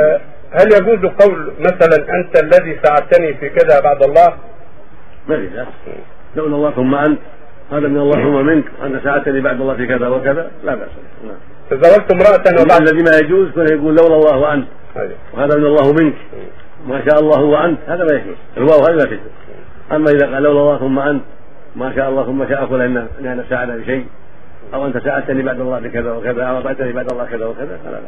آه، هل يجوز قول مثلا أنت الذي ساعدتني في كذا بعد الله؟ ما في ذلك. لولا الله ثم أنت هذا من الله ثم منك. أنت ساعدتني بعد الله في كذا وكذا لا بأس. نعم. تزوجت امرأة وبعد الذي ما يجوز كان يقول لولا الله وأنت. أيوة. وهذا من الله منك. ما شاء الله وانت هذا ما يجوز. الواو هذا لا تجوز. أما إذا قال لولا الله ثم أنت ما شاء الله ثم شاء فلان لأن ساعد بشيء. أو أنت ساعدتني بعد الله بكذا وكذا أو بعدتني بعد الله كذا وكذا فلا بأس.